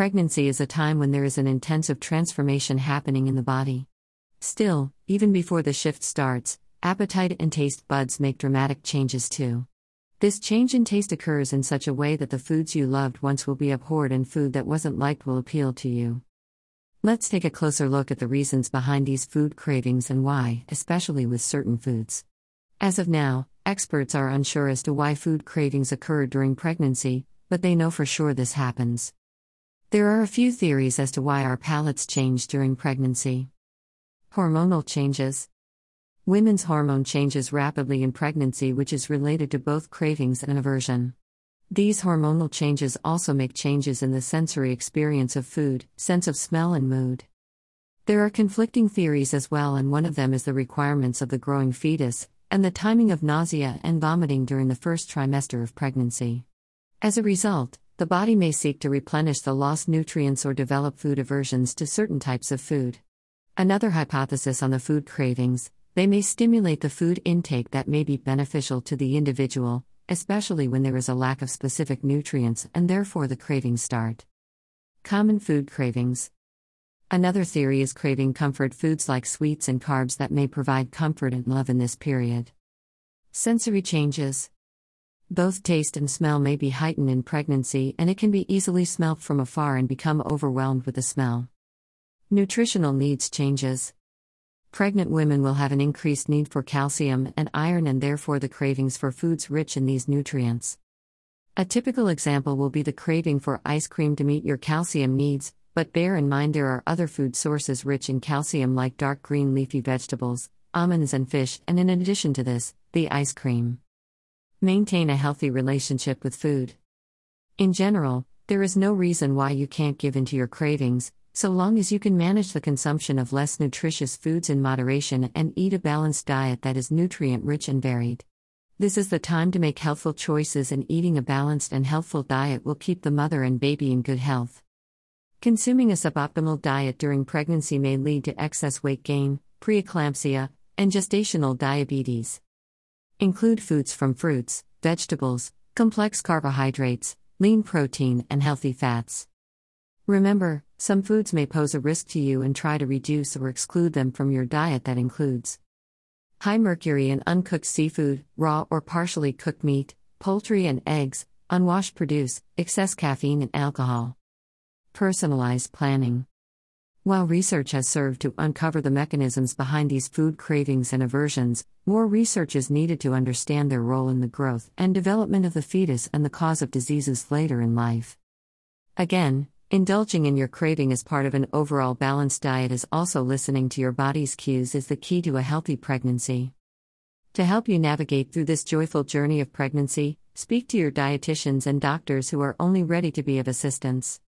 Pregnancy is a time when there is an intensive transformation happening in the body. Still, even before the shift starts, appetite and taste buds make dramatic changes too. This change in taste occurs in such a way that the foods you loved once will be abhorred and food that wasn't liked will appeal to you. Let's take a closer look at the reasons behind these food cravings and why, especially with certain foods. As of now, experts are unsure as to why food cravings occur during pregnancy, but they know for sure this happens. There are a few theories as to why our palates change during pregnancy. Hormonal changes. Women's hormone changes rapidly in pregnancy, which is related to both cravings and aversion. These hormonal changes also make changes in the sensory experience of food, sense of smell, and mood. There are conflicting theories as well, and one of them is the requirements of the growing fetus and the timing of nausea and vomiting during the first trimester of pregnancy. As a result, the body may seek to replenish the lost nutrients or develop food aversions to certain types of food. Another hypothesis on the food cravings they may stimulate the food intake that may be beneficial to the individual, especially when there is a lack of specific nutrients and therefore the cravings start. Common food cravings. Another theory is craving comfort foods like sweets and carbs that may provide comfort and love in this period. Sensory changes. Both taste and smell may be heightened in pregnancy, and it can be easily smelt from afar and become overwhelmed with the smell. Nutritional needs changes. Pregnant women will have an increased need for calcium and iron and therefore the cravings for foods rich in these nutrients. A typical example will be the craving for ice cream to meet your calcium needs, but bear in mind there are other food sources rich in calcium like dark green leafy vegetables, almonds, and fish, and in addition to this, the ice cream. Maintain a healthy relationship with food. In general, there is no reason why you can't give in to your cravings, so long as you can manage the consumption of less nutritious foods in moderation and eat a balanced diet that is nutrient rich and varied. This is the time to make healthful choices, and eating a balanced and healthful diet will keep the mother and baby in good health. Consuming a suboptimal diet during pregnancy may lead to excess weight gain, preeclampsia, and gestational diabetes. Include foods from fruits, vegetables, complex carbohydrates, lean protein, and healthy fats. Remember, some foods may pose a risk to you and try to reduce or exclude them from your diet that includes high mercury in uncooked seafood, raw or partially cooked meat, poultry and eggs, unwashed produce, excess caffeine and alcohol. Personalized planning. While research has served to uncover the mechanisms behind these food cravings and aversions, more research is needed to understand their role in the growth and development of the fetus and the cause of diseases later in life. Again, Indulging in your craving as part of an overall balanced diet is also listening to your body's cues is the key to a healthy pregnancy. To help you navigate through this joyful journey of pregnancy, speak to your dietitians and doctors who are only ready to be of assistance.